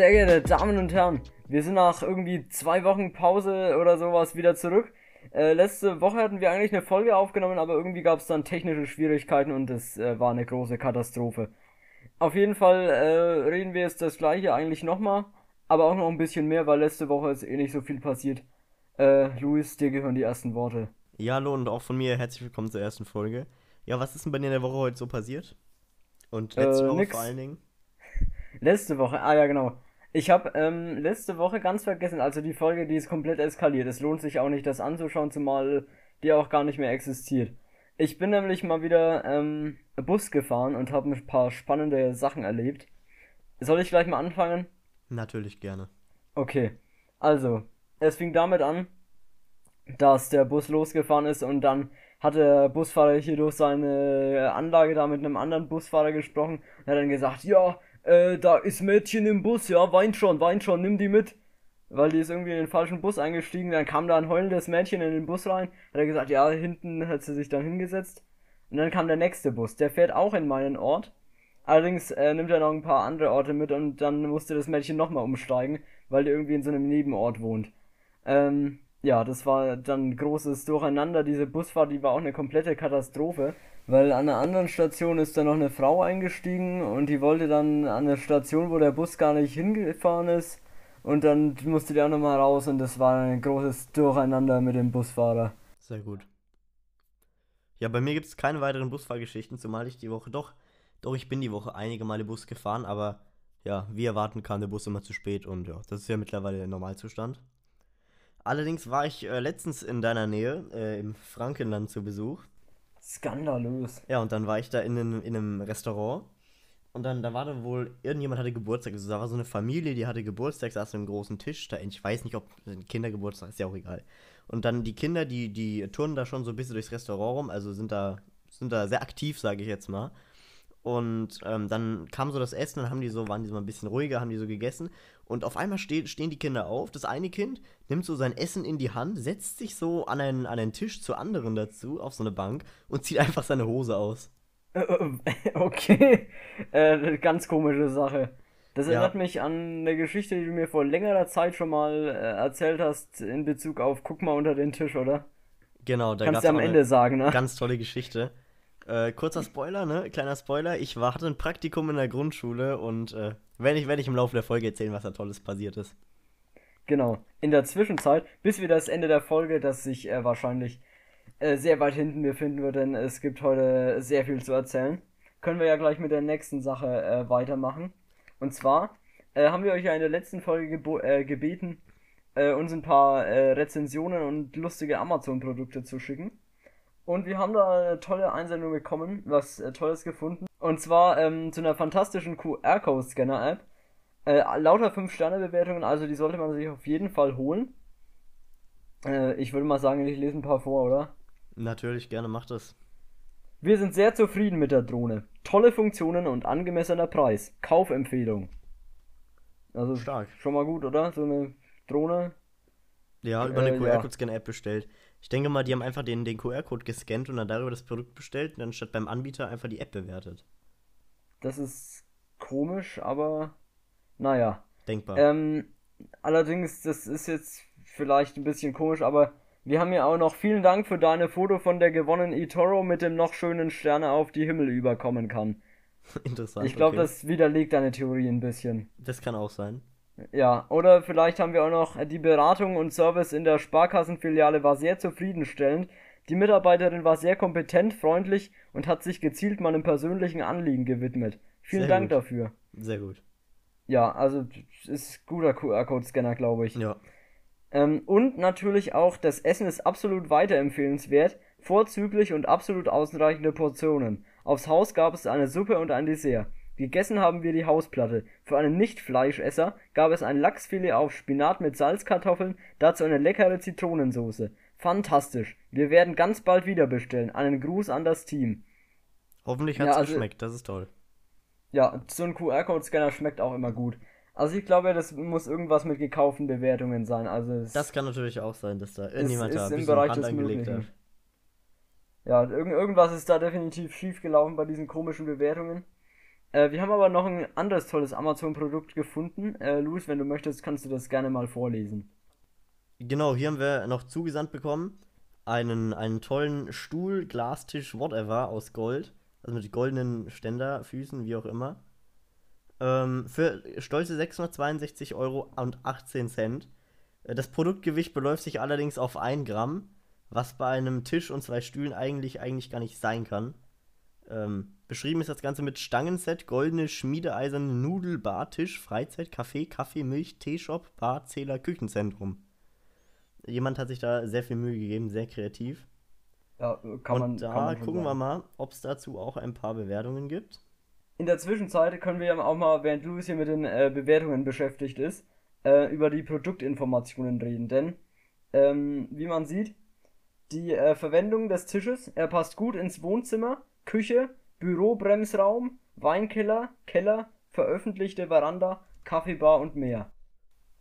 Sehr geehrte Damen und Herren, wir sind nach irgendwie zwei Wochen Pause oder sowas wieder zurück. Äh, letzte Woche hatten wir eigentlich eine Folge aufgenommen, aber irgendwie gab es dann technische Schwierigkeiten und es äh, war eine große Katastrophe. Auf jeden Fall äh, reden wir jetzt das gleiche eigentlich nochmal, aber auch noch ein bisschen mehr, weil letzte Woche ist eh nicht so viel passiert. Äh, Luis, dir gehören die ersten Worte. Ja, hallo und auch von mir herzlich willkommen zur ersten Folge. Ja, was ist denn bei dir in der Woche heute so passiert? Und letzte Äh, Woche nix. vor allen Dingen? Letzte Woche, ah ja genau. Ich habe ähm, letzte Woche ganz vergessen, also die Folge, die ist komplett eskaliert. Es lohnt sich auch nicht, das anzuschauen, zumal die auch gar nicht mehr existiert. Ich bin nämlich mal wieder ähm, Bus gefahren und habe ein paar spannende Sachen erlebt. Soll ich gleich mal anfangen? Natürlich gerne. Okay, also, es fing damit an, dass der Bus losgefahren ist und dann hat der Busfahrer hier durch seine Anlage da mit einem anderen Busfahrer gesprochen und hat dann gesagt, ja, äh, da ist Mädchen im Bus, ja, weint schon, weint schon, nimm die mit. Weil die ist irgendwie in den falschen Bus eingestiegen, dann kam da ein heulendes Mädchen in den Bus rein, hat er gesagt, ja, hinten hat sie sich dann hingesetzt. Und dann kam der nächste Bus, der fährt auch in meinen Ort. Allerdings äh, nimmt er noch ein paar andere Orte mit und dann musste das Mädchen nochmal umsteigen, weil die irgendwie in so einem Nebenort wohnt. Ähm, ja, das war dann großes Durcheinander. Diese Busfahrt, die war auch eine komplette Katastrophe, weil an einer anderen Station ist dann noch eine Frau eingestiegen und die wollte dann an der Station, wo der Bus gar nicht hingefahren ist, und dann musste die auch nochmal raus und das war ein großes Durcheinander mit dem Busfahrer. Sehr gut. Ja, bei mir gibt es keine weiteren Busfahrgeschichten, zumal ich die Woche doch, doch ich bin die Woche einige Male Bus gefahren, aber ja, wie erwarten kam der Bus immer zu spät und ja, das ist ja mittlerweile der Normalzustand. Allerdings war ich äh, letztens in deiner Nähe, äh, im Frankenland zu Besuch. Skandalös. Ja, und dann war ich da in einem, in einem Restaurant und dann da war da wohl, irgendjemand hatte Geburtstag. Also da war so eine Familie, die hatte Geburtstag, saß an einem großen Tisch. Da, ich weiß nicht, ob Kindergeburtstag ist ja auch egal. Und dann die Kinder, die, die turnen da schon so ein bisschen durchs Restaurant rum, also sind da, sind da sehr aktiv, sage ich jetzt mal. Und ähm, dann kam so das Essen, dann haben die so, waren die so ein bisschen ruhiger, haben die so gegessen. Und auf einmal ste stehen die Kinder auf. Das eine Kind nimmt so sein Essen in die Hand, setzt sich so an einen, an einen Tisch zu anderen dazu, auf so eine Bank und zieht einfach seine Hose aus. Okay, äh, ganz komische Sache. Das Ja. erinnert mich an eine Geschichte, die du mir vor längerer Zeit schon mal äh, erzählt hast in Bezug auf Guck mal unter den Tisch, oder? Genau, da Kannst du am Ende sagen, ne? ganz tolle Geschichte. Äh, kurzer Spoiler, ne? Kleiner Spoiler. Ich war, hatte ein Praktikum in der Grundschule und äh, werde ich, werd ich im Laufe der Folge erzählen, was da Tolles passiert ist. Genau. In der Zwischenzeit, bis wir das Ende der Folge, das sich äh, wahrscheinlich äh, sehr weit hinten befinden wird, denn es gibt heute sehr viel zu erzählen, können wir ja gleich mit der nächsten Sache äh, weitermachen. Und zwar äh, haben wir euch ja in der letzten Folge äh, gebeten, uns ein paar Rezensionen und lustige Amazon-Produkte zu schicken. Und wir haben da eine tolle Einsendung bekommen, was äh, Tolles gefunden. Und zwar ähm, zu einer fantastischen QR-Code-Scanner-App. Äh, lauter 5-Sterne-Bewertungen, also die sollte man sich auf jeden Fall holen. Äh, ich würde mal sagen, ich lese ein paar vor, oder? Natürlich, gerne macht das. Wir sind sehr zufrieden mit der Drohne. Tolle Funktionen und angemessener Preis. Kaufempfehlung. Also Stark. schon mal gut, oder? So eine Drohne. Ja, über eine Äh, ja. QR-Code-Scanner-App bestellt. Ich denke mal, die haben einfach den, den QR-Code gescannt und dann darüber das Produkt bestellt und dann statt beim Anbieter einfach die App bewertet. Das ist komisch, aber naja. Denkbar. Ähm, allerdings, das ist jetzt vielleicht ein bisschen komisch, aber wir haben ja auch noch vielen Dank für deine Foto von der gewonnenen eToro mit dem noch schönen Sterne auf die Himmel überkommen kann. Interessant. Ich glaube, okay. das widerlegt deine Theorie ein bisschen. das kann auch sein. Ja, oder vielleicht haben wir auch noch die Beratung und Service in der Sparkassenfiliale war sehr zufriedenstellend. Die Mitarbeiterin war sehr kompetent, freundlich und hat sich gezielt meinem persönlichen Anliegen gewidmet. Vielen Sehr Dank gut. dafür. Sehr gut. Ja, also ist guter QR-Code-Scanner, glaube ich. Ja. Ähm, und natürlich auch, das Essen ist absolut weiterempfehlenswert, vorzüglich und absolut ausreichende Portionen. Aufs Haus gab es eine Suppe und ein Dessert. Gegessen haben wir die Hausplatte. Für einen Nicht-Fleischesser gab es ein Lachsfilet auf Spinat mit Salzkartoffeln, dazu eine leckere Zitronensoße. Fantastisch. Wir werden ganz bald wieder bestellen. Einen Gruß an das Team. Hoffentlich Ja, hat's also- geschmeckt, das ist toll. Ja, so ein QR-Code-Scanner schmeckt auch immer gut. Also ich glaube, das muss irgendwas mit gekauften Bewertungen sein. Also Das kann natürlich auch sein, dass da irgendjemand da ein bisschen Bereich Hand des angelegt Möglichen. hat. Ja, irgend, irgendwas ist da definitiv schief gelaufen bei diesen komischen Bewertungen. Äh, wir haben aber noch ein anderes tolles Amazon-Produkt gefunden. Äh, Luis, wenn du möchtest, kannst du das gerne mal vorlesen. Genau, hier haben wir noch zugesandt bekommen einen, einen tollen Stuhl, Glastisch, whatever aus Gold. Also mit goldenen Ständerfüßen, wie auch immer. Ähm, für stolze 662 Euro und 18 Cent. Äh, das Produktgewicht beläuft sich allerdings auf 1 Gramm, was bei einem Tisch und zwei Stühlen eigentlich, eigentlich gar nicht sein kann. Ähm, beschrieben ist das Ganze mit Stangenset, goldene schmiedeeiserne Nudel, Bar, Tisch, Freizeit, Kaffee, Kaffee, Milch, Teeshop, Bar, Zähler, Küchenzentrum. Jemand hat sich da sehr viel Mühe gegeben, sehr kreativ. Ja, kann man. Und da kann man gucken wir mal, ob es dazu auch ein paar Bewertungen gibt. In der Zwischenzeit können wir ja auch mal, während Luis hier mit den äh, Bewertungen beschäftigt ist, äh, über die Produktinformationen reden. Denn, ähm, wie man sieht, die äh, Verwendung des Tisches, er passt gut ins Wohnzimmer, Küche, Bürobremsraum, Weinkeller, Keller, veröffentlichte Veranda, Kaffeebar und mehr.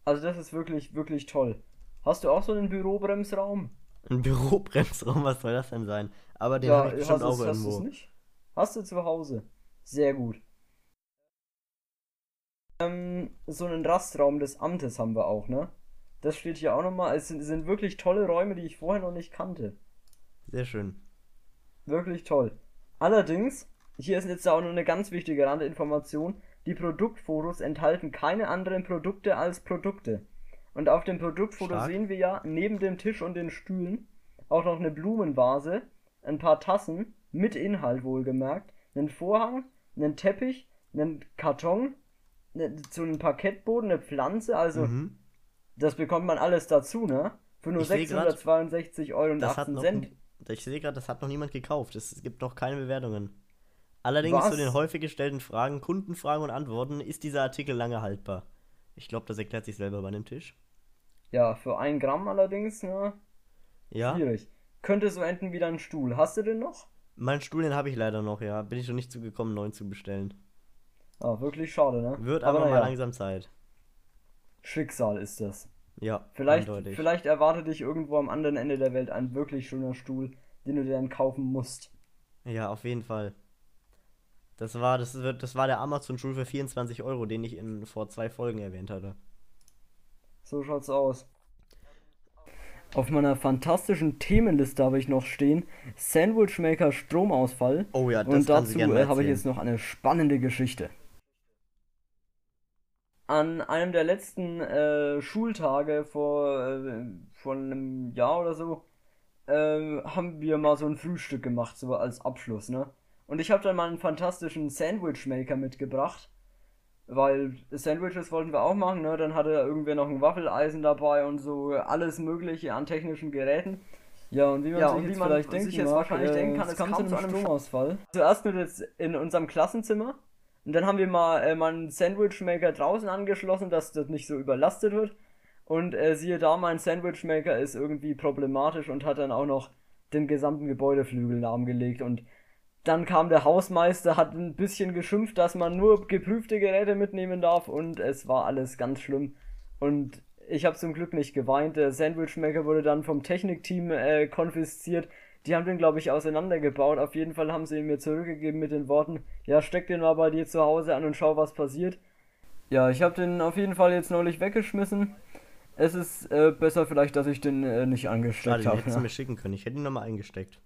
Also das ist wirklich, wirklich toll. Hast du auch so einen Bürobremsraum? Ein Bürobremsraum, was soll das denn sein? Aber den habe ich bestimmt hast auch du's- hast irgendwo. du's nicht? Hast du zu Hause? Sehr gut. Ähm, so einen Rastraum des Amtes haben wir auch, ne? Das steht hier auch nochmal. Es sind, sind wirklich tolle Räume, die ich vorher noch nicht kannte. Sehr schön. Wirklich toll. Allerdings, hier ist jetzt auch noch eine ganz wichtige Randinformation. Die Produktfotos enthalten keine anderen Produkte als Produkte. Und auf dem Produktfoto Stark. sehen wir ja neben dem Tisch und den Stühlen auch noch eine Blumenvase, ein paar Tassen, mit Inhalt wohlgemerkt, einen Vorhang, einen Teppich, einen Karton, ne, so einen Parkettboden, eine Pflanze, also Mhm. das bekommt man alles dazu, ne? Für nur Ich seh grad, 662 Euro und Das hat 18 noch, Cent. Ich sehe gerade, das hat noch niemand gekauft. Es gibt noch keine Bewertungen. Allerdings Was? zu den häufig gestellten Fragen, Kundenfragen und Antworten ist dieser Artikel lange haltbar. Ich glaube, das erklärt sich selber bei dem Tisch. Ja, für ein Gramm allerdings, ne? Ja, Schwierig. Könnte so enden wie dein Stuhl. Hast du den noch? meinen Stuhl, den habe ich leider noch, ja. Bin ich noch nicht zugekommen, neuen zu bestellen. Ah, wirklich schade, ne? Wird aber, mal naja, langsam Zeit. Schicksal ist das. Ja, Vielleicht, eindeutig. vielleicht erwartet dich irgendwo am anderen Ende der Welt ein wirklich schöner Stuhl, den du dir dann kaufen musst. Ja, auf jeden Fall. Das war, das wird, das war der Amazon-Stuhl für 24 Euro, den ich in vor zwei Folgen erwähnt hatte. So schaut's aus. Auf meiner fantastischen Themenliste habe ich noch stehen Sandwichmaker Stromausfall. Oh ja, das Und dazu habe ich jetzt noch eine spannende Geschichte. An einem der letzten äh, Schultage vor, äh, vor einem Jahr oder so äh, haben wir mal so ein Frühstück gemacht, so als Abschluss, ne? Und ich habe dann mal einen fantastischen Sandwichmaker mitgebracht, weil Sandwiches wollten wir auch machen, ne? Dann hatte irgendwer noch ein Waffeleisen dabei und so alles Mögliche an technischen Geräten. Ja, und wie man Ja, sich jetzt vielleicht sich denken jetzt mag, wahrscheinlich äh, denken kann, es es kam zu einem einem Stromausfall. Zuerst nur jetzt in unserem Klassenzimmer und dann haben wir mal, äh, mal einen Sandwichmaker draußen angeschlossen, dass das nicht so überlastet wird. Und äh, siehe da, mein Sandwichmaker ist irgendwie problematisch und hat dann auch noch den gesamten Gebäudeflügel lahmgelegt. Und dann kam der Hausmeister, hat ein bisschen geschimpft, dass man nur geprüfte Geräte mitnehmen darf und es war alles ganz schlimm. Und ich habe zum Glück nicht geweint. Der Sandwichmaker wurde dann vom Technikteam äh, konfisziert. Die haben den, glaube ich, auseinandergebaut. Auf jeden Fall haben sie ihn mir zurückgegeben mit den Worten, ja, steck den mal bei dir zu Hause an und schau, was passiert. Ja, ich habe den auf jeden Fall jetzt neulich weggeschmissen. Es ist äh, besser vielleicht, dass ich den äh, nicht angesteckt habe. hättest du mir schicken können. Ich hätte ihn nochmal eingesteckt.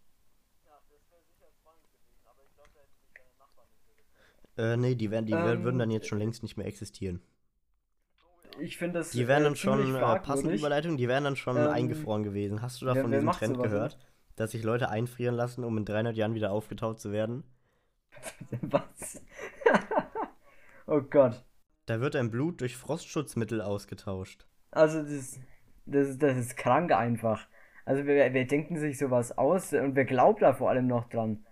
Äh, nee, die, wären, die Ähm, würden dann jetzt schon längst nicht mehr existieren. Ich finde das Die wären äh, dann schon, äh, passende. Überleitung, die wären dann schon Ähm, eingefroren gewesen. Hast du da wer- von wer diesem Trend gehört? Dass sich Leute einfrieren lassen, um in 300 Jahren wieder aufgetaut zu werden? Was? oh Gott. Da wird dein Blut durch Frostschutzmittel ausgetauscht. Also das, das, das ist krank einfach. Also wer, denkt denn sich sowas aus und wer glaubt da vor allem noch dran?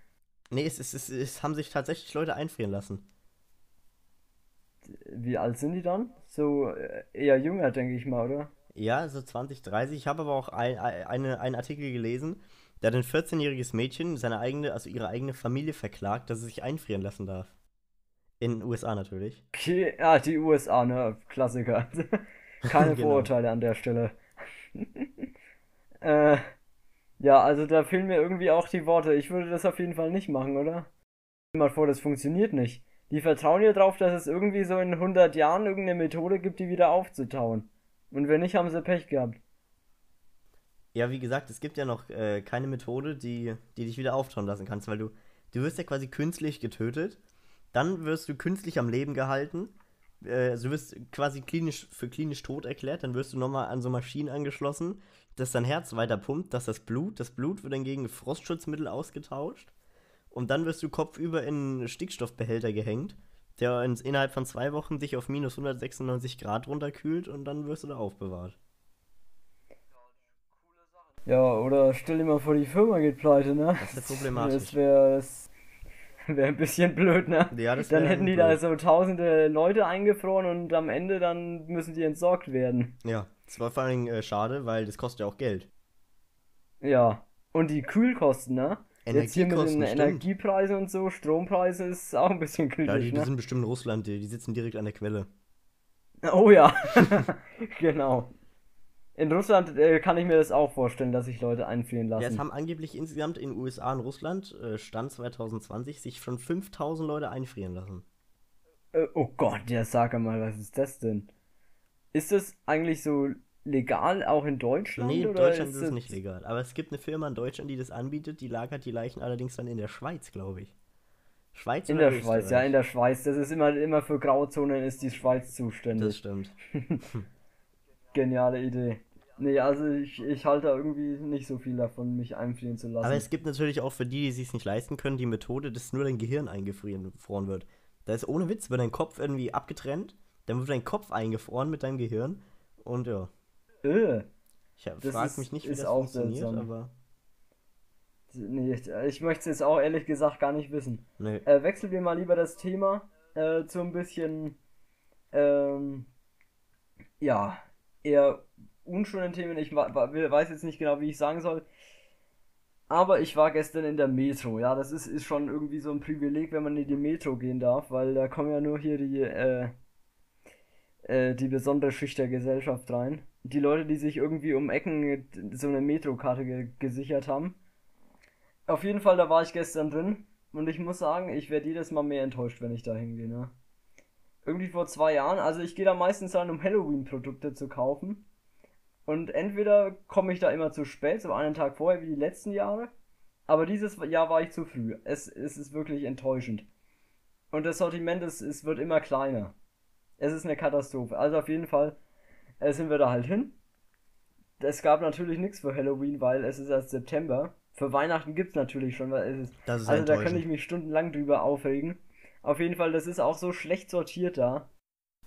Nee, es, es, es, es haben sich tatsächlich Leute einfrieren lassen. Wie alt sind die dann? So äh, eher jünger, denke ich mal, oder? Ja, so 20, 30. Ich habe aber auch ein, ein, eine, einen Artikel gelesen, da hat ein 14-jähriges Mädchen seine eigene, also ihre eigene Familie verklagt, dass sie sich einfrieren lassen darf. In den USA natürlich. Okay, ah, die USA, ne? Klassiker. Keine Genau. Vorurteile an der Stelle. äh, ja, also da fehlen mir irgendwie auch die Worte. Ich würde das auf jeden Fall nicht machen, oder? Stell mal vor, das funktioniert nicht. Die vertrauen ja drauf, dass es irgendwie so in 100 Jahren irgendeine Methode gibt, die wieder aufzutauen. Und wenn nicht, haben sie Pech gehabt. Ja, wie gesagt, es gibt ja noch äh, keine Methode, die, die dich wieder auftauen lassen kannst, weil du, du wirst ja quasi künstlich getötet, dann wirst du künstlich am Leben gehalten, äh, also du wirst quasi klinisch für klinisch tot erklärt, dann wirst du nochmal an so Maschinen angeschlossen, dass dein Herz weiter pumpt, dass das Blut, das Blut wird dann gegen Frostschutzmittel ausgetauscht und dann wirst du kopfüber in einen Stickstoffbehälter gehängt, der in, innerhalb von zwei Wochen dich auf minus 196 Grad runterkühlt und dann wirst du da aufbewahrt. Ja, oder stell dir mal vor, die Firma geht pleite, ne? Das ist ja problematisch. Das wäre das wär ein bisschen blöd, ne? Ja, das Dann hätten die blöd. da so tausende Leute eingefroren und am Ende dann müssen die entsorgt werden. Ja, das war vor Dingen äh, schade, weil das kostet ja auch Geld. Ja. Und die Kühlkosten, ne? Jetzt hier mit den. Energiepreisen und so, Strompreise ist auch ein bisschen Ja, kritisch, die, die ne? sind bestimmt in Russland, die, die sitzen direkt an der Quelle. Oh ja, genau. In Russland äh, kann ich mir das auch vorstellen, dass sich Leute einfrieren Ja, es lassen. haben angeblich insgesamt in USA und Russland, äh, Stand 2020, sich schon 5000 Leute einfrieren lassen. Äh, oh Gott, ja, sag mal, was ist das denn? Ist das eigentlich so legal auch in Deutschland? Nee, in Deutschland ist es das- nicht legal. Aber es gibt eine Firma in Deutschland, die das anbietet, die lagert die Leichen allerdings dann in der Schweiz, glaube ich. Schweiz In oder der Schweiz, ja, in der Schweiz. Das ist immer, immer für Grauzonen ist die Schweiz Das zuständig. stimmt. Geniale Idee. Nee, also ich, ich halte da irgendwie nicht so viel davon, mich einfrieren zu lassen. Aber es gibt natürlich auch für die, die sich nicht leisten können, die Methode, dass nur dein Gehirn eingefroren wird. Da ist ohne Witz, wird dein Kopf irgendwie abgetrennt, dann wird dein Kopf eingefroren mit deinem Gehirn und ja. Äh, Ich frage mich nicht, wie ist das auch funktioniert, seltsam. aber nee, ich, ich möchte es jetzt auch ehrlich gesagt gar nicht wissen. nee. Äh, wechseln wir mal lieber das Thema äh, zu ein bisschen, ähm, ja, eher unschönen Themen. Ich weiß jetzt nicht genau, wie ich sagen soll. Aber ich war gestern in der Metro. Ja, das ist, ist schon irgendwie so ein Privileg, wenn man in die Metro gehen darf, weil da kommen ja nur hier die, äh, äh, die besondere Schicht der Gesellschaft rein. Die Leute, die sich irgendwie um Ecken so eine Metrokarte ge gesichert haben. Auf jeden Fall, da war ich gestern drin. Und ich muss sagen, ich werde jedes Mal mehr enttäuscht, wenn ich da hingehe, ne? Irgendwie vor zwei Jahren, also ich gehe da meistens rein, um Halloween-Produkte zu kaufen. Und entweder komme ich da immer zu spät, so einen Tag vorher wie die letzten Jahre. Aber dieses Jahr war ich zu früh. Es, es ist wirklich enttäuschend. Und das Sortiment ist, es wird immer kleiner. Es ist eine Katastrophe. Also auf jeden Fall äh, sind wir da halt hin. Es gab natürlich nichts für Halloween, weil es ist erst September. Für Weihnachten gibt's natürlich schon, weil es ist Das ist also da könnte ich mich stundenlang drüber aufregen. Auf jeden Fall, das ist auch so schlecht sortiert da.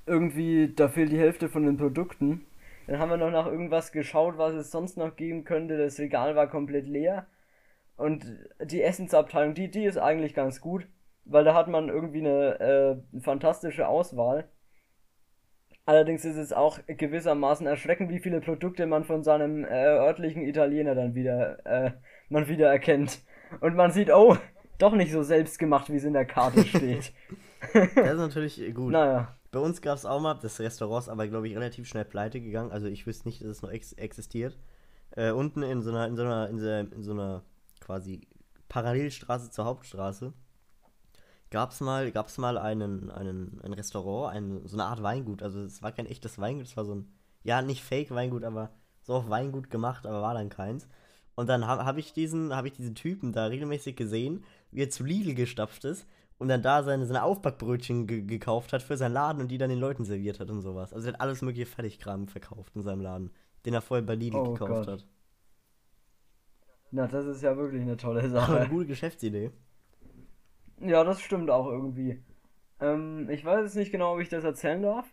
Irgendwie, da fehlt die Hälfte von den Produkten. Dann haben wir noch nach irgendwas geschaut, was es sonst noch geben könnte. Das Regal war komplett leer. Und die Essensabteilung, die, die ist eigentlich ganz gut, weil da hat man irgendwie eine äh, fantastische Auswahl. Allerdings ist es auch gewissermaßen erschreckend, wie viele Produkte man von seinem äh, örtlichen Italiener dann wieder, äh, man wieder erkennt. Und man sieht, oh, doch nicht so selbstgemacht, wie es in der Karte steht. Das ist natürlich äh, gut. naja. Bei uns gab es auch mal, das Restaurant ist aber, glaube ich, relativ schnell pleite gegangen. Also ich wüsste nicht, dass es noch ex existiert. Äh, unten in so einer, in so einer, in so, in so einer quasi Parallelstraße zur Hauptstraße gab es mal, gab's mal einen, einen, ein Restaurant, ein, so eine Art Weingut. Also es war kein echtes Weingut, es war so ein, ja, nicht Fake-Weingut, aber so auf Weingut gemacht, aber war dann keins. Und dann habe hab ich diesen, habe ich diesen Typen da regelmäßig gesehen, wie er zu Lidl gestapft ist und dann da seine, seine Aufbackbrötchen ge gekauft hat für seinen Laden und die dann den Leuten serviert hat und sowas. Also er hat alles mögliche Fertigkram verkauft in seinem Laden, den er vorher bei Lidl Oh gekauft Gott. hat. Na, das ist ja wirklich eine tolle Aber Sache. eine gute Geschäftsidee. Ja, das stimmt auch irgendwie. Ähm, ich weiß jetzt nicht genau, ob ich das erzählen darf,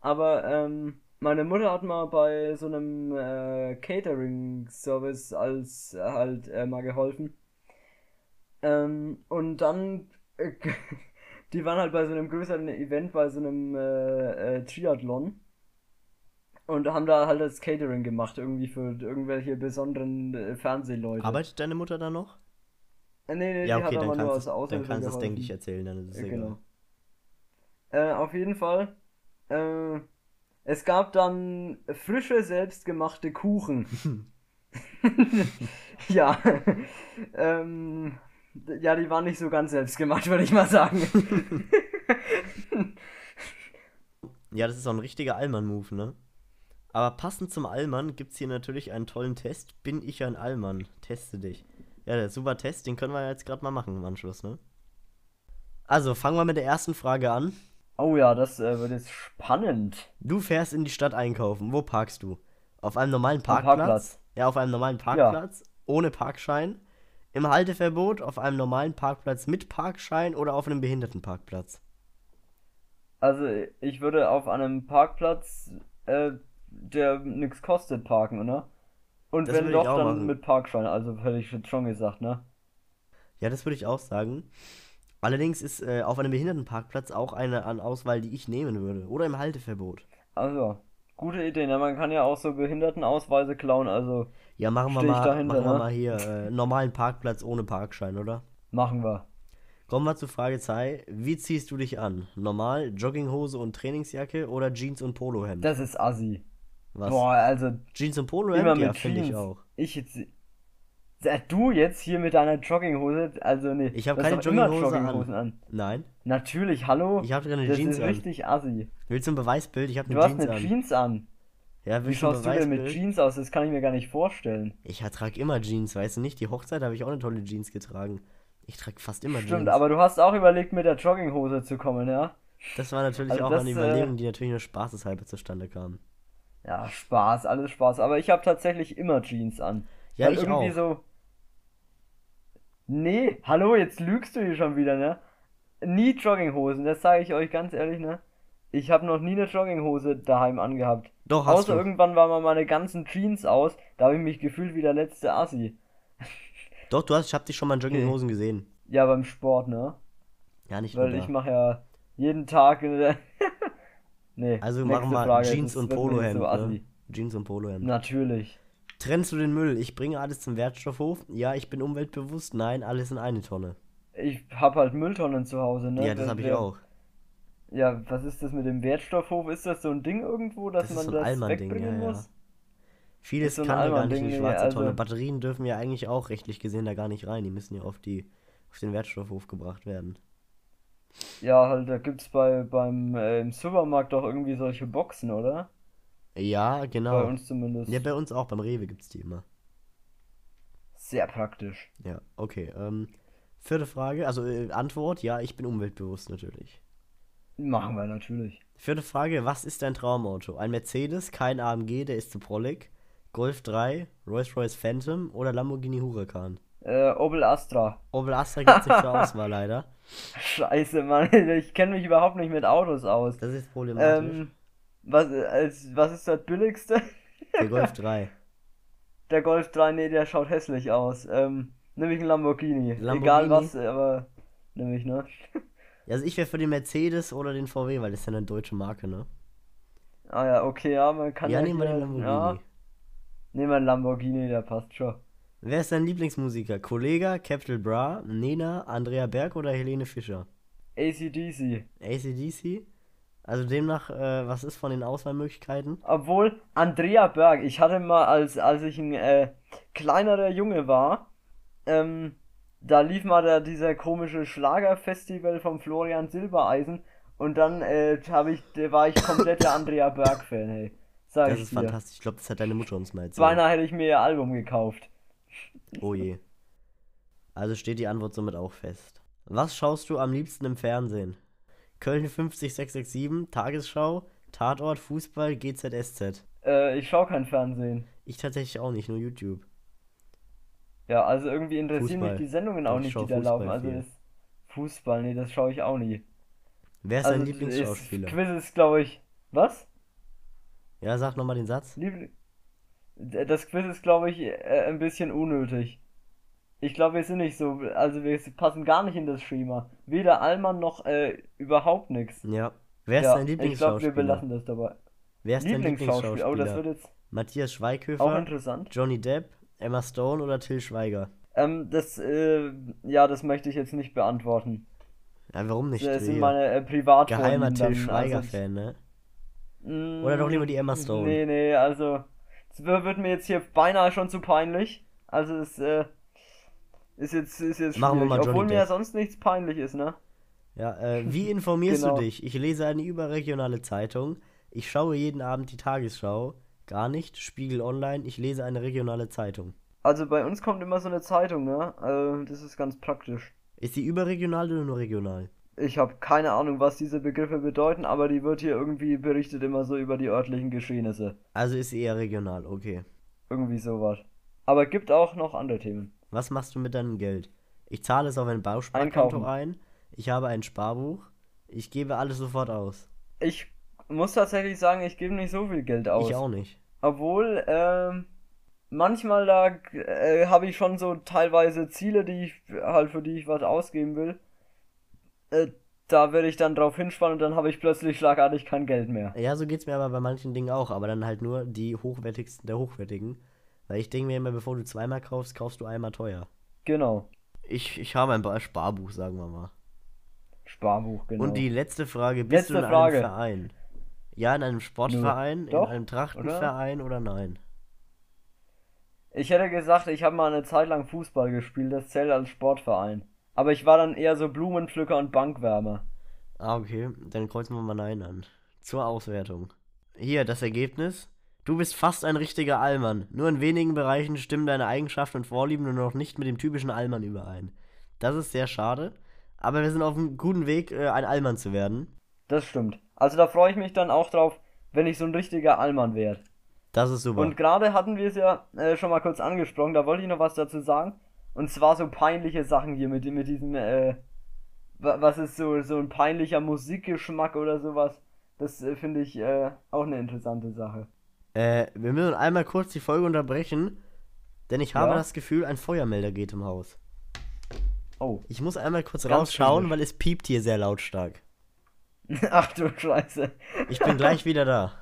aber ähm, meine Mutter hat mal bei so einem äh, Catering-Service als äh, halt äh, mal geholfen. Ähm, und dann, die waren halt bei so einem größeren Event, bei so einem äh, äh, Triathlon. Und haben da halt das Catering gemacht, irgendwie für irgendwelche besonderen äh, Fernsehleute. Arbeitet deine Mutter da noch? Äh, nee, nee, Ja, die okay, hat dann nur als du- dann kannst du geholfen. denke ich, erzählen, dann ist es Äh, egal. Genau. Äh, auf jeden Fall. Äh, es gab dann frische, selbstgemachte Kuchen. ja. ähm, ja, die waren nicht so ganz selbstgemacht, würde ich mal sagen. Ja, das ist auch ein richtiger Allmann-Move, ne? Aber passend zum Allmann gibt es hier natürlich einen tollen Test. Bin ich ein Allmann? Teste dich. Ja, der super Test, den können wir jetzt gerade mal machen im Anschluss, ne? Also, fangen wir mit der ersten Frage an. Oh ja, das äh, wird jetzt spannend. Du fährst in die Stadt einkaufen. Wo parkst du? Auf einem normalen Parkplatz? Parkplatz. Ja, auf einem normalen Parkplatz. Ohne Parkschein. Im Halteverbot, auf einem normalen Parkplatz mit Parkschein oder auf einem Behindertenparkplatz. Also, ich würde auf einem Parkplatz, äh, der nichts kostet, parken, oder? Und Das wenn doch, dann machen. mit Parkschein, also hätte ich schon gesagt, ne? Ja, das würde ich auch sagen. Allerdings ist äh, auf einem Behindertenparkplatz auch eine an Auswahl, die ich nehmen würde. Oder im Halteverbot. Also, gute Idee, ne? Man kann ja auch so Behindertenausweise klauen, also Ja, machen wir mal, dahinter, machen wir ne? mal hier äh, normalen Parkplatz ohne Parkschein, oder? machen wir. Kommen wir zu Frage 2. Wie ziehst du dich an? Normal, Jogginghose und Trainingsjacke oder Jeans und Polohemd? Das ist assi. Was? Boah, also Jeans und immer Polohemd? Ja, finde ich auch. Ich du jetzt hier mit deiner Jogginghose, also nee, Ich hab du hast keine Jogginghose an. Jogginghosen an. Nein. Natürlich, hallo? Ich habe eine das Jeans ist an. richtig assi. Willst du ein Beweisbild? Ich habe Du eine hast Jeans eine an. Jeans an. Ja, Wie du schaust du denn mit? Jeans aus? Das kann ich mir gar nicht vorstellen. Ich trage immer Jeans, weißt du nicht? Die Hochzeit habe ich auch eine tolle Jeans getragen. Ich trage fast immer Stimmt, Jeans. aber du hast auch überlegt, mit der Jogginghose zu kommen, ja? Das war natürlich Also auch das, eine äh, Überlegung, die natürlich nur spaßeshalber zustande kam. Ja, Spaß, alles Spaß. Aber ich habe tatsächlich immer Jeans an. Ja, Weil ich irgendwie auch. so. Nee, hallo, jetzt lügst du hier schon wieder, ne? Nie Jogginghosen, das sage ich euch ganz ehrlich, ne? Ich habe noch nie eine Jogginghose daheim angehabt. Doch, hast Außer du. irgendwann waren mal meine ganzen Jeans aus, da habe ich mich gefühlt wie der letzte Assi. Doch, du hast, ich habe dich schon mal in Jogginghosen gesehen. Ja, beim Sport, ne? Ja, nicht Weil da. ich mache ja jeden Tag. nee, Also machen wir Jeans und Polohemd. so ne? Jeans und Polohemd. Natürlich. Trennst du den Müll? Ich bringe alles zum Wertstoffhof. Ja, ich bin umweltbewusst. Nein, alles in eine Tonne. Ich hab halt Mülltonnen zu Hause, ne? ja, das habe ich auch. Ja, was ist das mit dem Wertstoffhof? Ist das so ein Ding irgendwo, dass Das ist man so ein das wegbringen ja, ja. muss? Vieles Ist so ein kann ja gar nicht in die schwarze also- Tonne. Batterien dürfen ja eigentlich auch rechtlich gesehen da gar nicht rein. Die müssen ja auf die auf den Wertstoffhof gebracht werden. Ja, halt, da gibt's bei beim äh, im Supermarkt doch irgendwie solche Boxen, oder? Ja, genau. Bei uns zumindest. Ja, bei uns auch. Beim Rewe gibt's die immer. Sehr praktisch. Ja, okay. Ähm, vierte Frage, also äh, Antwort, ja, ich bin umweltbewusst natürlich. Machen wir natürlich. Vierte Frage, was ist dein Traumauto? Ein Mercedes, kein AMG, der ist zu prollig. Golf 3, Rolls-Royce Phantom oder Lamborghini Huracan? Äh, Opel Astra. Opel Astra gibt's nicht zur Auswahl leider. Scheiße, Mann, ich kenne mich überhaupt nicht mit Autos aus. Das ist problematisch. Ähm, was, als, was ist das billigste? Der Golf 3. Der Golf 3, nee, der schaut hässlich aus. Ähm, nämlich ein Lamborghini. Lamborghini? Egal was, aber nämlich, ne? Ja, Also ich wäre für den Mercedes oder den VW, weil das ist ja eine deutsche Marke, ne? Ah ja, okay, ja, man kann Ja, ja nehmen wir den Lamborghini. ja, nehmen wir einen Lamborghini, der passt schon. Wer ist dein Lieblingsmusiker? Kollega, Capital Bra, Nena, Andrea Berg oder Helene Fischer? ACDC. ACDC? Also demnach, äh, was ist von den Auswahlmöglichkeiten? Obwohl, Andrea Berg, ich hatte mal, als, als ich ein äh, kleinerer Junge war, ähm, da lief mal der, dieser komische Schlagerfestival vom Florian Silbereisen und dann äh, hab ich, da war ich kompletter Andrea Berg-Fan, hey. Sag Das ist dir. fantastisch. Ich glaube, das hat deine Mutter uns mal erzählt. Beinahe hätte ich mir ihr Album gekauft. Oh je. Also steht die Antwort somit auch fest. Was schaust du am liebsten im Fernsehen? Köln 50667, Tagesschau, Tatort, Fußball, GZSZ. Äh, ich schau kein Fernsehen. Ich tatsächlich auch nicht, nur YouTube. Ja, also irgendwie interessieren Fußball. mich die Sendungen auch ich nicht, die da Fußball laufen. Also viel. ist Fußball, nee, das schaue ich auch nie. Wer ist Also dein ist, Lieblingsschauspieler? Quiz ist, glaube ich. Was? Ja, sag nochmal den Satz. Liebl das Quiz ist, glaube ich, äh, ein bisschen unnötig. Ich glaube, wir sind nicht so, also wir passen gar nicht in das Schema. Weder Allmann noch äh, überhaupt nichts. Ja. Wer ist Ja, dein ich glaube, wir Lieblingsschauspieler? belassen das dabei. Wer ist dein Lieblingsschauspieler, oh, das Lieblingsschauspieler? wird jetzt Matthias auch Schweighöfer, interessant. Johnny Depp, Emma Stone oder Till Schweiger? Ähm, das, äh, ja, das möchte ich jetzt nicht beantworten. Ja, warum nicht? Das sind Hier. meine äh, Privatvorlieben Geheimer Till dann, Schweiger-Fan, ne? Mm, Oder doch lieber die Emma Stone? Nee, nee, also es wär- wird mir jetzt hier beinahe schon zu peinlich. Also es äh, ist jetzt ist jetzt Machen wir mal Johnny obwohl mir Depp. ja sonst nichts peinlich ist, ne? Ja, äh, wie informierst Genau. du dich? Ich lese eine überregionale Zeitung. Ich schaue jeden Abend die Tagesschau. Gar nicht. Spiegel Online. Ich lese eine regionale Zeitung. Also bei uns kommt immer so eine Zeitung, ne? Äh, das ist ganz praktisch. Ist sie überregional oder nur regional? Ich habe keine Ahnung, was diese Begriffe bedeuten, aber die wird hier irgendwie berichtet immer so über die örtlichen Geschehnisse. Also ist sie eher regional, okay. Irgendwie sowas. Aber gibt auch noch andere Themen. Was machst du mit deinem Geld? Ich zahle es auf ein Bausparkonto ein. Ich habe ein Sparbuch. Ich gebe alles sofort aus. Ich muss tatsächlich sagen, ich gebe nicht so viel Geld aus. Ich auch nicht. Obwohl, ähm, manchmal da äh, habe ich schon so teilweise Ziele, die ich halt für die ich was ausgeben will. Äh, da werde ich dann drauf hinspannen und dann habe ich plötzlich schlagartig kein Geld mehr. Ja, so geht's mir aber bei manchen Dingen auch, aber dann halt nur die hochwertigsten der hochwertigen. Weil ich denke mir immer, bevor du zweimal kaufst, kaufst du einmal teuer. Genau. Ich, ich habe ein Ba- Sparbuch, sagen wir mal. Sparbuch, genau. Und die letzte Frage, bist Letzte du in Frage. einem Verein? Ja, in einem Sportverein, Doch, in einem Trachtenverein oder? nein? Ich hätte gesagt, ich habe mal eine Zeit lang Fußball gespielt, das zählt als Sportverein. Aber ich war dann eher so Blumenpflücker und Bankwärmer. Ah, okay, dann kreuzen wir mal Nein an. Zur Auswertung. Hier, das Ergebnis. Du bist fast ein richtiger Allmann. Nur in wenigen Bereichen stimmen deine Eigenschaften und Vorlieben nur noch nicht mit dem typischen Allmann überein. Das ist sehr schade, aber wir sind auf einem guten Weg, äh, ein Allmann zu werden. Das stimmt. Also da freue ich mich dann auch drauf, wenn ich so ein richtiger Allmann werde. Das ist super. Und gerade hatten wir es ja äh, schon mal kurz angesprochen, da wollte ich noch was dazu sagen. Und zwar so peinliche Sachen hier mit, mit diesem, äh, wa- was ist so, so ein peinlicher Musikgeschmack oder sowas. Das äh, finde ich äh, auch eine interessante Sache. Äh, wir müssen einmal kurz die Folge unterbrechen, denn ich habe Ja? das Gefühl, ein Feuermelder geht im Haus. Oh. Ich muss einmal kurz Ganz rausschauen, typisch. weil es piept hier sehr lautstark. Ach du Scheiße. Ich bin gleich wieder da.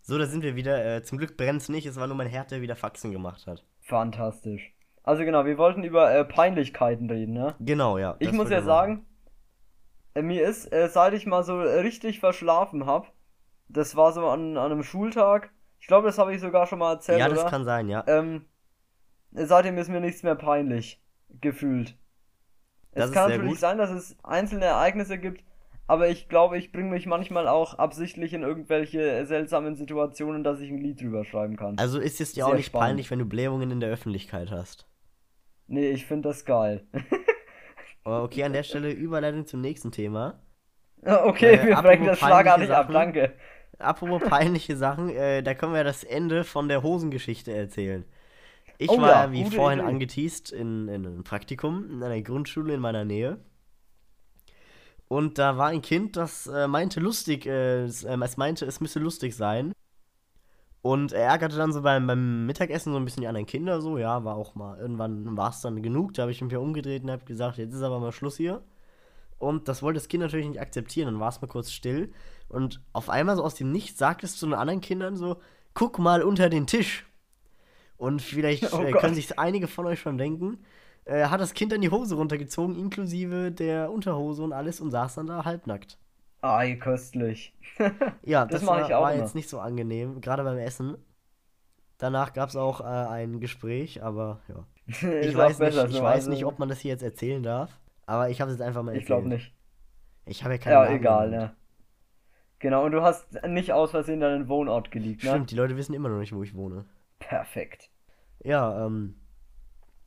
So, da sind wir wieder. Äh, zum Glück brennt's nicht, es war nur mein Herd, der wieder Faxen gemacht hat. Fantastisch. Also genau, wir wollten über äh, Peinlichkeiten reden, ne? Genau, ja. Ich muss ja sagen, äh, mir ist, äh, seit ich mal so richtig verschlafen hab, das war so an, an einem Schultag, ich glaube, das habe ich sogar schon mal erzählt, Ja, das oder? kann sein, ja. Ähm, seitdem ist mir nichts mehr peinlich gefühlt. Das es kann natürlich gut. sein, dass es einzelne Ereignisse gibt, aber ich glaube, ich bringe mich manchmal auch absichtlich in irgendwelche seltsamen Situationen, dass ich ein Lied drüber schreiben kann. Also ist es dir auch nicht spannend. peinlich, wenn du Blähungen in der Öffentlichkeit hast. Nee, ich finde das geil. Aber okay, an der Stelle Überleitung zum nächsten Thema. okay, Äh, wir brechen das schlagartig ab, danke. Apropos peinliche Sachen, äh, da können wir das Ende von der Hosengeschichte erzählen. Ich Oh war, ja, wie vorhin Idee. angeteased, in, in einem Praktikum in einer Grundschule in meiner Nähe. Und da war ein Kind, das äh, meinte lustig, äh, es, ähm, es meinte, es müsse lustig sein. Und er ärgerte dann so beim, beim Mittagessen so ein bisschen die anderen Kinder so, ja, war auch mal, irgendwann war es dann genug, da habe ich mich wieder umgedreht und habe gesagt, jetzt ist aber mal Schluss hier. Und das wollte das Kind natürlich nicht akzeptieren, dann war es mal kurz still. Und auf einmal so aus dem Nichts sagt es zu den anderen Kindern so, guck mal unter den Tisch. Und vielleicht Oh äh, können sich einige von euch schon denken, äh, hat das Kind dann die Hose runtergezogen, inklusive der Unterhose und alles und saß dann da halbnackt. Ei, köstlich. Ja, Das das, war, ich war jetzt nicht so angenehm, gerade beim Essen. Danach gab es auch äh, ein Gespräch, aber ja. Ich weiß, nicht, ich so, weiß also, nicht, ob man das hier jetzt erzählen darf, aber ich habe es jetzt einfach mal Ich erzählt. glaube nicht. Ich habe ja keine Ja, Namen egal, ne. Genau, und du hast nicht aus Versehen deinen Wohnort geleakt, ne? Stimmt, die Leute wissen immer noch nicht, wo ich wohne. Perfekt. Ja, ähm.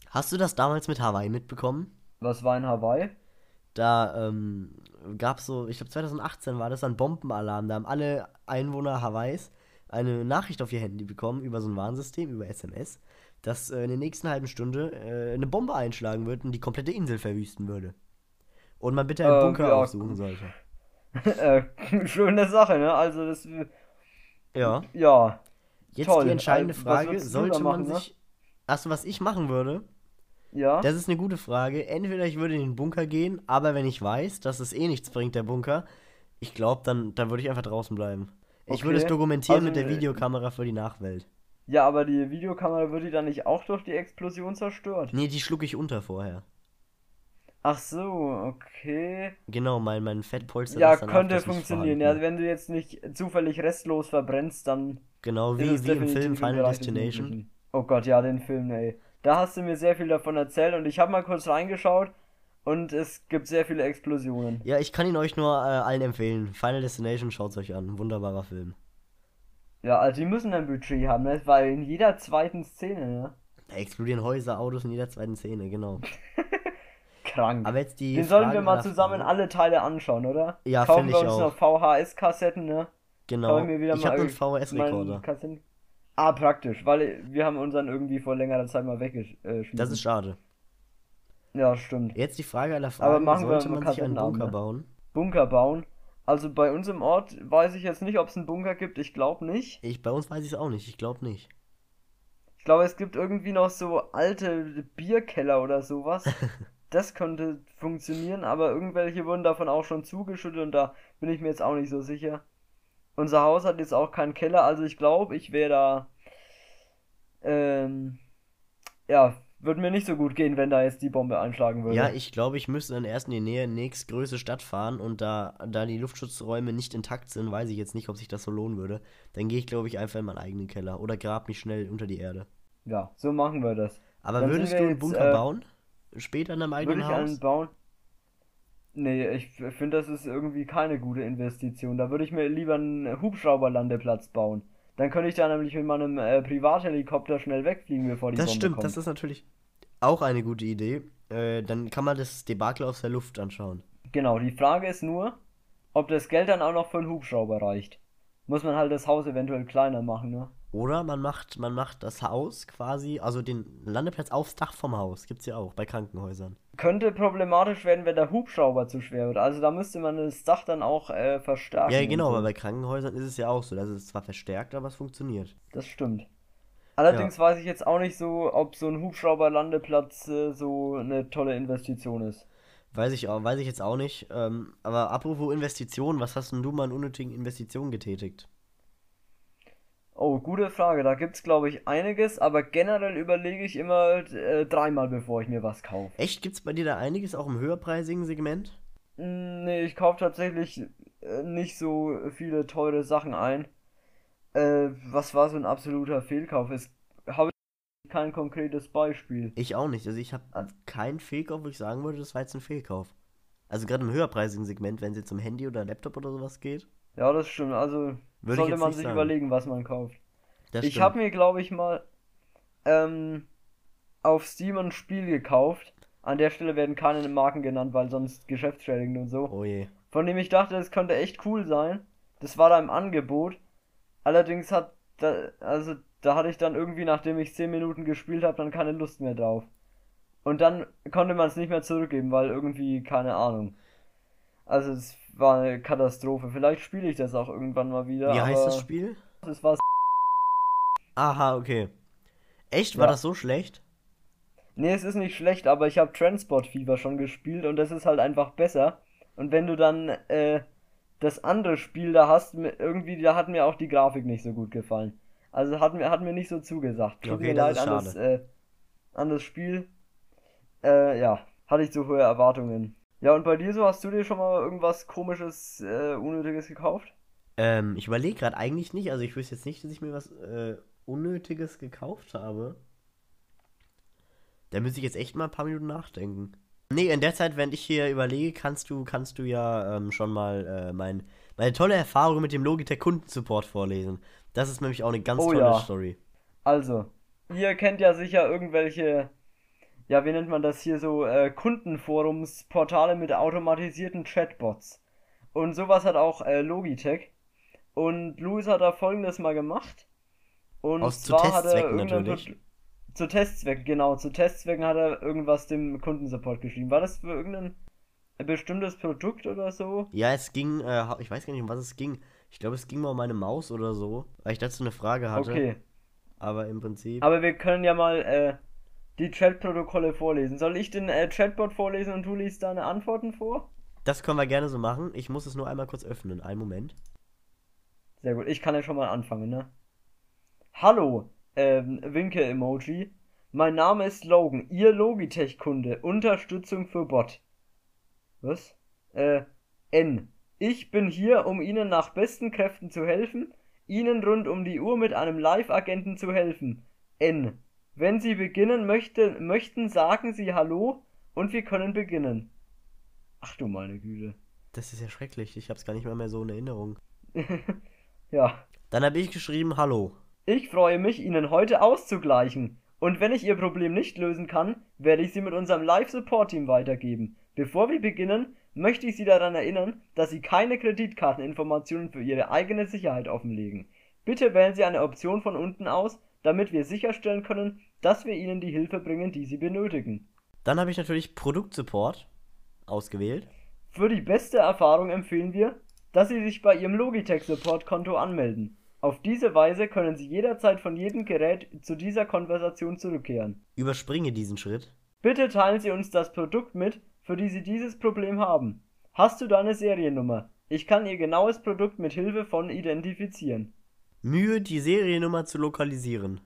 Hast du das damals mit Hawaii mitbekommen? Was war in Hawaii? Da ähm, gab es so, ich glaube 2018 war das ein Bombenalarm. Da haben alle Einwohner Hawaiis eine Nachricht auf ihr Handy bekommen über so ein Warnsystem, über SMS, dass äh, in der nächsten halben Stunde äh, eine Bombe einschlagen wird und die komplette Insel verwüsten würde. Und man bitte einen Äh, Bunker ja, aufsuchen sollte. äh, schöne Sache, ne? Also das, Ja. ja. Jetzt Toll. die entscheidende was Frage, sollte da man machen, ne? sich. Achso, was ich machen würde, Ja. Das ist eine gute Frage. Entweder ich würde in den Bunker gehen, aber wenn ich weiß, dass es eh nichts bringt, der Bunker, ich glaube, dann, dann würde ich einfach draußen bleiben. Ich würde es Okay. dokumentieren Also, mit der äh, Videokamera für die Nachwelt. Ja, aber die Videokamera wird die dann nicht auch durch die Explosion zerstört? Nee, die schluck ich unter vorher. Ach so, okay. Genau, mein, mein Fettpolster Ja, ist könnte funktionieren. Ja, wenn du jetzt nicht zufällig restlos verbrennst, dann Genau, wie, wie im Film Final Destination. Oh Gott, ja, den Film, ey. Da hast du mir sehr viel davon erzählt und ich habe mal kurz reingeschaut. und es gibt sehr viele Explosionen. Ja, ich kann ihn euch nur äh, allen empfehlen. Final Destination, schaut's euch an. Wunderbarer Film. Ja, also die müssen ein Budget haben, ne? weil in jeder zweiten Szene, ne? Da explodieren Häuser, Autos in jeder zweiten Szene, genau. Krank. Aber jetzt die. Den sollen wir mal zusammen alle Teile anschauen, oder? Ja, Kaufen find wir ich uns auch. noch VHS-Kassetten, ne? Genau. Kaufen wir wieder Ich mal einen VHS-Rekorder. Kassetten- Ah, praktisch, weil wir haben unseren irgendwie vor längerer Zeit mal weggeschmissen. Das ist schade. Ja, stimmt. Jetzt die Frage aller Fragen. Aber machen wir Sollte mal man sich einen Bunker ne? bauen? Bunker bauen. Also bei uns im Ort weiß ich jetzt nicht, ob es einen Bunker gibt. Ich glaube nicht. Ich, bei uns weiß ich es auch nicht. Ich glaube nicht. Ich glaube, es gibt irgendwie noch so alte Bierkeller oder sowas. Das könnte funktionieren, aber irgendwelche wurden davon auch schon zugeschüttet und da bin ich mir jetzt auch nicht so sicher. Unser Haus hat jetzt auch keinen Keller, also ich glaube, ich wäre da. Ähm, ja, würde mir nicht so gut gehen, wenn da jetzt die Bombe einschlagen würde. Ja, ich glaube, ich müsste dann erst in die Nähe nächstgrößte Stadt fahren und da, da die Luftschutzräume nicht intakt sind, weiß ich jetzt nicht, ob sich das so lohnen würde. Dann gehe ich, glaube ich, einfach in meinen eigenen Keller oder grab mich schnell unter die Erde. Ja, so machen wir das. Aber Dann würdest du einen Bunker äh, bauen? Später in Würde eigenen ich einen Haus? bauen? Nee, ich finde, das ist irgendwie keine gute Investition. Da würde ich mir lieber einen Hubschrauberlandeplatz bauen. Dann könnte ich da nämlich mit meinem äh, Privathelikopter schnell wegfliegen, bevor die Das Bombe stimmt, kommt. das ist natürlich auch eine gute Idee. Äh, dann kann man das Debakel aus der Luft anschauen. Genau, die Frage ist nur, ob das Geld dann auch noch für einen Hubschrauber reicht. Muss man halt das Haus eventuell kleiner machen, ne? Oder man macht, man macht das Haus quasi, also den Landeplatz aufs Dach vom Haus. Gibt's ja auch bei Krankenhäusern. Könnte problematisch werden, wenn der Hubschrauber zu schwer wird. Also da müsste man das Dach dann auch äh, verstärken. Ja, genau, so. aber bei Krankenhäusern ist es ja auch so. Das ist zwar verstärkt, aber es funktioniert. Das stimmt. Allerdings weiß ich jetzt auch nicht so, ob so ein Hubschrauberlandeplatz äh, so eine tolle Investition ist. Weiß ich auch, weiß ich jetzt auch nicht. Ähm, aber apropos Investitionen, was hast denn du mal an unnötigen Investitionen getätigt? Oh, gute Frage. Da gibt's, glaube ich, einiges, aber generell überlege ich immer äh, dreimal, bevor ich mir was kaufe. Echt, gibt's bei dir da einiges auch im höherpreisigen Segment? Mm, Nee, ich kaufe tatsächlich äh, nicht so viele teure Sachen ein. Äh, was war so ein absoluter Fehlkauf? Es habe ich kein konkretes Beispiel. Ich auch nicht. Also ich habe keinen Fehlkauf, wo ich sagen würde, das war jetzt ein Fehlkauf. Also gerade im höherpreisigen Segment, wenn es jetzt um Handy oder Laptop oder sowas geht. Ja, das stimmt. Also Würde sollte man sich sagen. überlegen, was man kauft. Das Ich habe mir, glaube ich, mal ähm, auf Steam ein Spiel gekauft. An der Stelle werden keine Marken genannt, weil sonst geschäftsschädigend und so. Oh je. Von dem ich dachte, es könnte echt cool sein. Das war da im Angebot. Allerdings hat da, also da hatte ich dann irgendwie, nachdem ich 10 Minuten gespielt habe, dann keine Lust mehr drauf. Und dann konnte man es nicht mehr zurückgeben, weil irgendwie, keine Ahnung. Also es war eine Katastrophe. Vielleicht spiele ich das auch irgendwann mal wieder. Wie heißt das Spiel? Es war Aha, okay. Echt? War Ja. das so schlecht? Nee, es ist nicht schlecht, aber ich habe Transport Fever schon gespielt und das ist halt einfach besser. Und wenn du dann äh, das andere Spiel da hast, irgendwie, da hat mir auch die Grafik nicht so gut gefallen. Also hat mir, hat mir nicht so zugesagt. Tut Okay, mir das leid ist an das, äh, an das Spiel. Äh, ja, hatte ich zu hohe Erwartungen. Ja, und bei dir so, hast du dir schon mal irgendwas komisches, äh, Unnötiges gekauft? Ähm, ich überlege gerade eigentlich nicht. Also ich wüsste jetzt nicht, dass ich mir was äh, Unnötiges gekauft habe. Da müsste ich jetzt echt mal ein paar Minuten nachdenken. Nee, in der Zeit, während ich hier überlege, kannst du, kannst du ja ähm, schon mal äh, mein, meine tolle Erfahrung mit dem Logitech Kundensupport vorlesen. Das ist nämlich auch eine ganz Oh tolle ja. Story. Also, ihr kennt ja sicher irgendwelche, ja, wie nennt man das hier so, äh, Kundenforumsportale mit automatisierten Chatbots. Und sowas hat auch äh, Logitech. Und Louis hat da folgendes mal gemacht. Und Aus- zu zwar hat er natürlich. Pro- Zu Testzwecken, genau. Zu Testzwecken hat er irgendwas dem Kundensupport geschrieben. War das für irgendein bestimmtes Produkt oder so? Ja, es ging, äh, ich weiß gar nicht, um was es ging. Ich glaube, es ging mal um meine Maus oder so, weil ich dazu eine Frage hatte. Okay. Aber im Prinzip. Aber wir können ja mal äh, die Chatprotokolle vorlesen. Soll ich den äh, Chatbot vorlesen und du liest deine Antworten vor? Das können wir gerne so machen. Ich muss es nur einmal kurz öffnen. Einen Moment. Sehr gut, ich kann ja schon mal anfangen, ne? Hallo, ähm, Winke-Emoji. Mein Name ist Logan, Ihr Logitech-Kunde. Unterstützung für Bot. Was? Äh, N. Ich bin hier, um Ihnen nach besten Kräften zu helfen, Ihnen rund um die Uhr mit einem Live-Agenten zu helfen. N. Wenn Sie beginnen möchte, möchten, sagen Sie Hallo und wir können beginnen. Ach du meine Güte. Das ist ja schrecklich. Ich hab's gar nicht mal mehr so in Erinnerung. Ja. Dann habe ich geschrieben, hallo. Ich freue mich, Ihnen heute auszugleichen. Und wenn ich Ihr Problem nicht lösen kann, werde ich Sie mit unserem Live-Support-Team weitergeben. Bevor wir beginnen, möchte ich Sie daran erinnern, dass Sie keine Kreditkarteninformationen für Ihre eigene Sicherheit offenlegen. Bitte wählen Sie eine Option von unten aus, damit wir sicherstellen können, dass wir Ihnen die Hilfe bringen, die Sie benötigen. Dann habe ich natürlich Produktsupport ausgewählt. Für die beste Erfahrung empfehlen wir, dass Sie sich bei Ihrem Logitech Support Konto anmelden. Auf diese Weise können Sie jederzeit von jedem Gerät zu dieser Konversation zurückkehren. Überspringe diesen Schritt. Bitte teilen Sie uns das Produkt mit, für die Sie dieses Problem haben. Hast du deine Seriennummer? Ich kann Ihr genaues Produkt mit Hilfe von identifizieren. Mühe, die Seriennummer zu lokalisieren.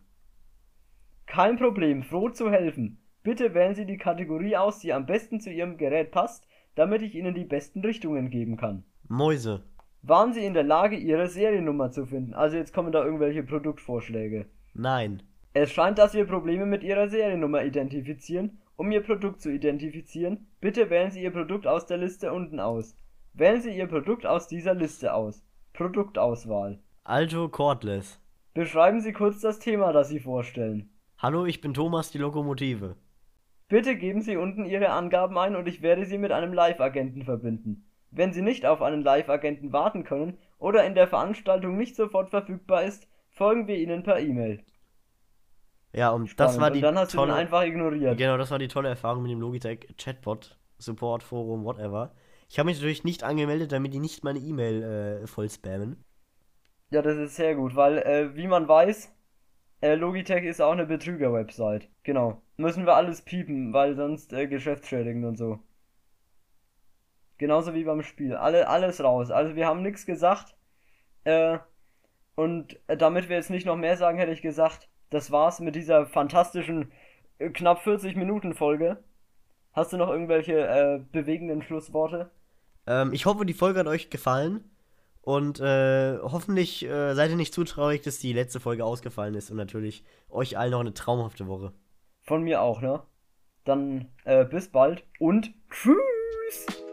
Kein Problem, froh zu helfen. Bitte wählen Sie die Kategorie aus, die am besten zu Ihrem Gerät passt, damit ich Ihnen die besten Richtungen geben kann. Mäuse. Waren Sie in der Lage, Ihre Seriennummer zu finden? Also jetzt kommen da irgendwelche Produktvorschläge. Nein. Es scheint, dass wir Probleme mit Ihrer Seriennummer identifizieren. Um Ihr Produkt zu identifizieren, bitte wählen Sie Ihr Produkt aus der Liste unten aus. Wählen Sie Ihr Produkt aus dieser Liste aus. Produktauswahl. Alto Cordless. Beschreiben Sie kurz das Thema, das Sie vorstellen. Hallo, ich bin Thomas, die Lokomotive. Bitte geben Sie unten Ihre Angaben ein und ich werde Sie mit einem Live-Agenten verbinden. Wenn Sie nicht auf einen Live-Agenten warten können oder in der Veranstaltung nicht sofort verfügbar ist, folgen wir Ihnen per E-Mail. Ja, und das Spannend. war die und dann hast du tolle, ihn einfach ignoriert. Genau, das war die tolle Erfahrung mit dem Logitech Chatbot, Support, Forum, whatever. Ich habe mich natürlich nicht angemeldet, damit die nicht meine E-Mail äh, voll spammen. Ja, das ist sehr gut, weil, äh, wie man weiß, äh, Logitech ist auch eine Betrüger-Website. Genau. Müssen wir alles piepen, weil sonst äh, geschäftsschädigend und so. Genauso wie beim Spiel. Alle, alles raus. Also wir haben nichts gesagt. Äh, und äh, damit wir jetzt nicht noch mehr sagen, hätte ich gesagt, das war's mit dieser fantastischen äh, knapp 40 Minuten Folge. Hast du noch irgendwelche äh, bewegenden Schlussworte? Ähm, ich hoffe, die Folge hat euch gefallen. Und äh, hoffentlich äh, seid ihr nicht zu traurig, dass die letzte Folge ausgefallen ist. Und natürlich euch allen noch eine traumhafte Woche. Von mir auch, ne? Dann äh, bis bald und tschüss!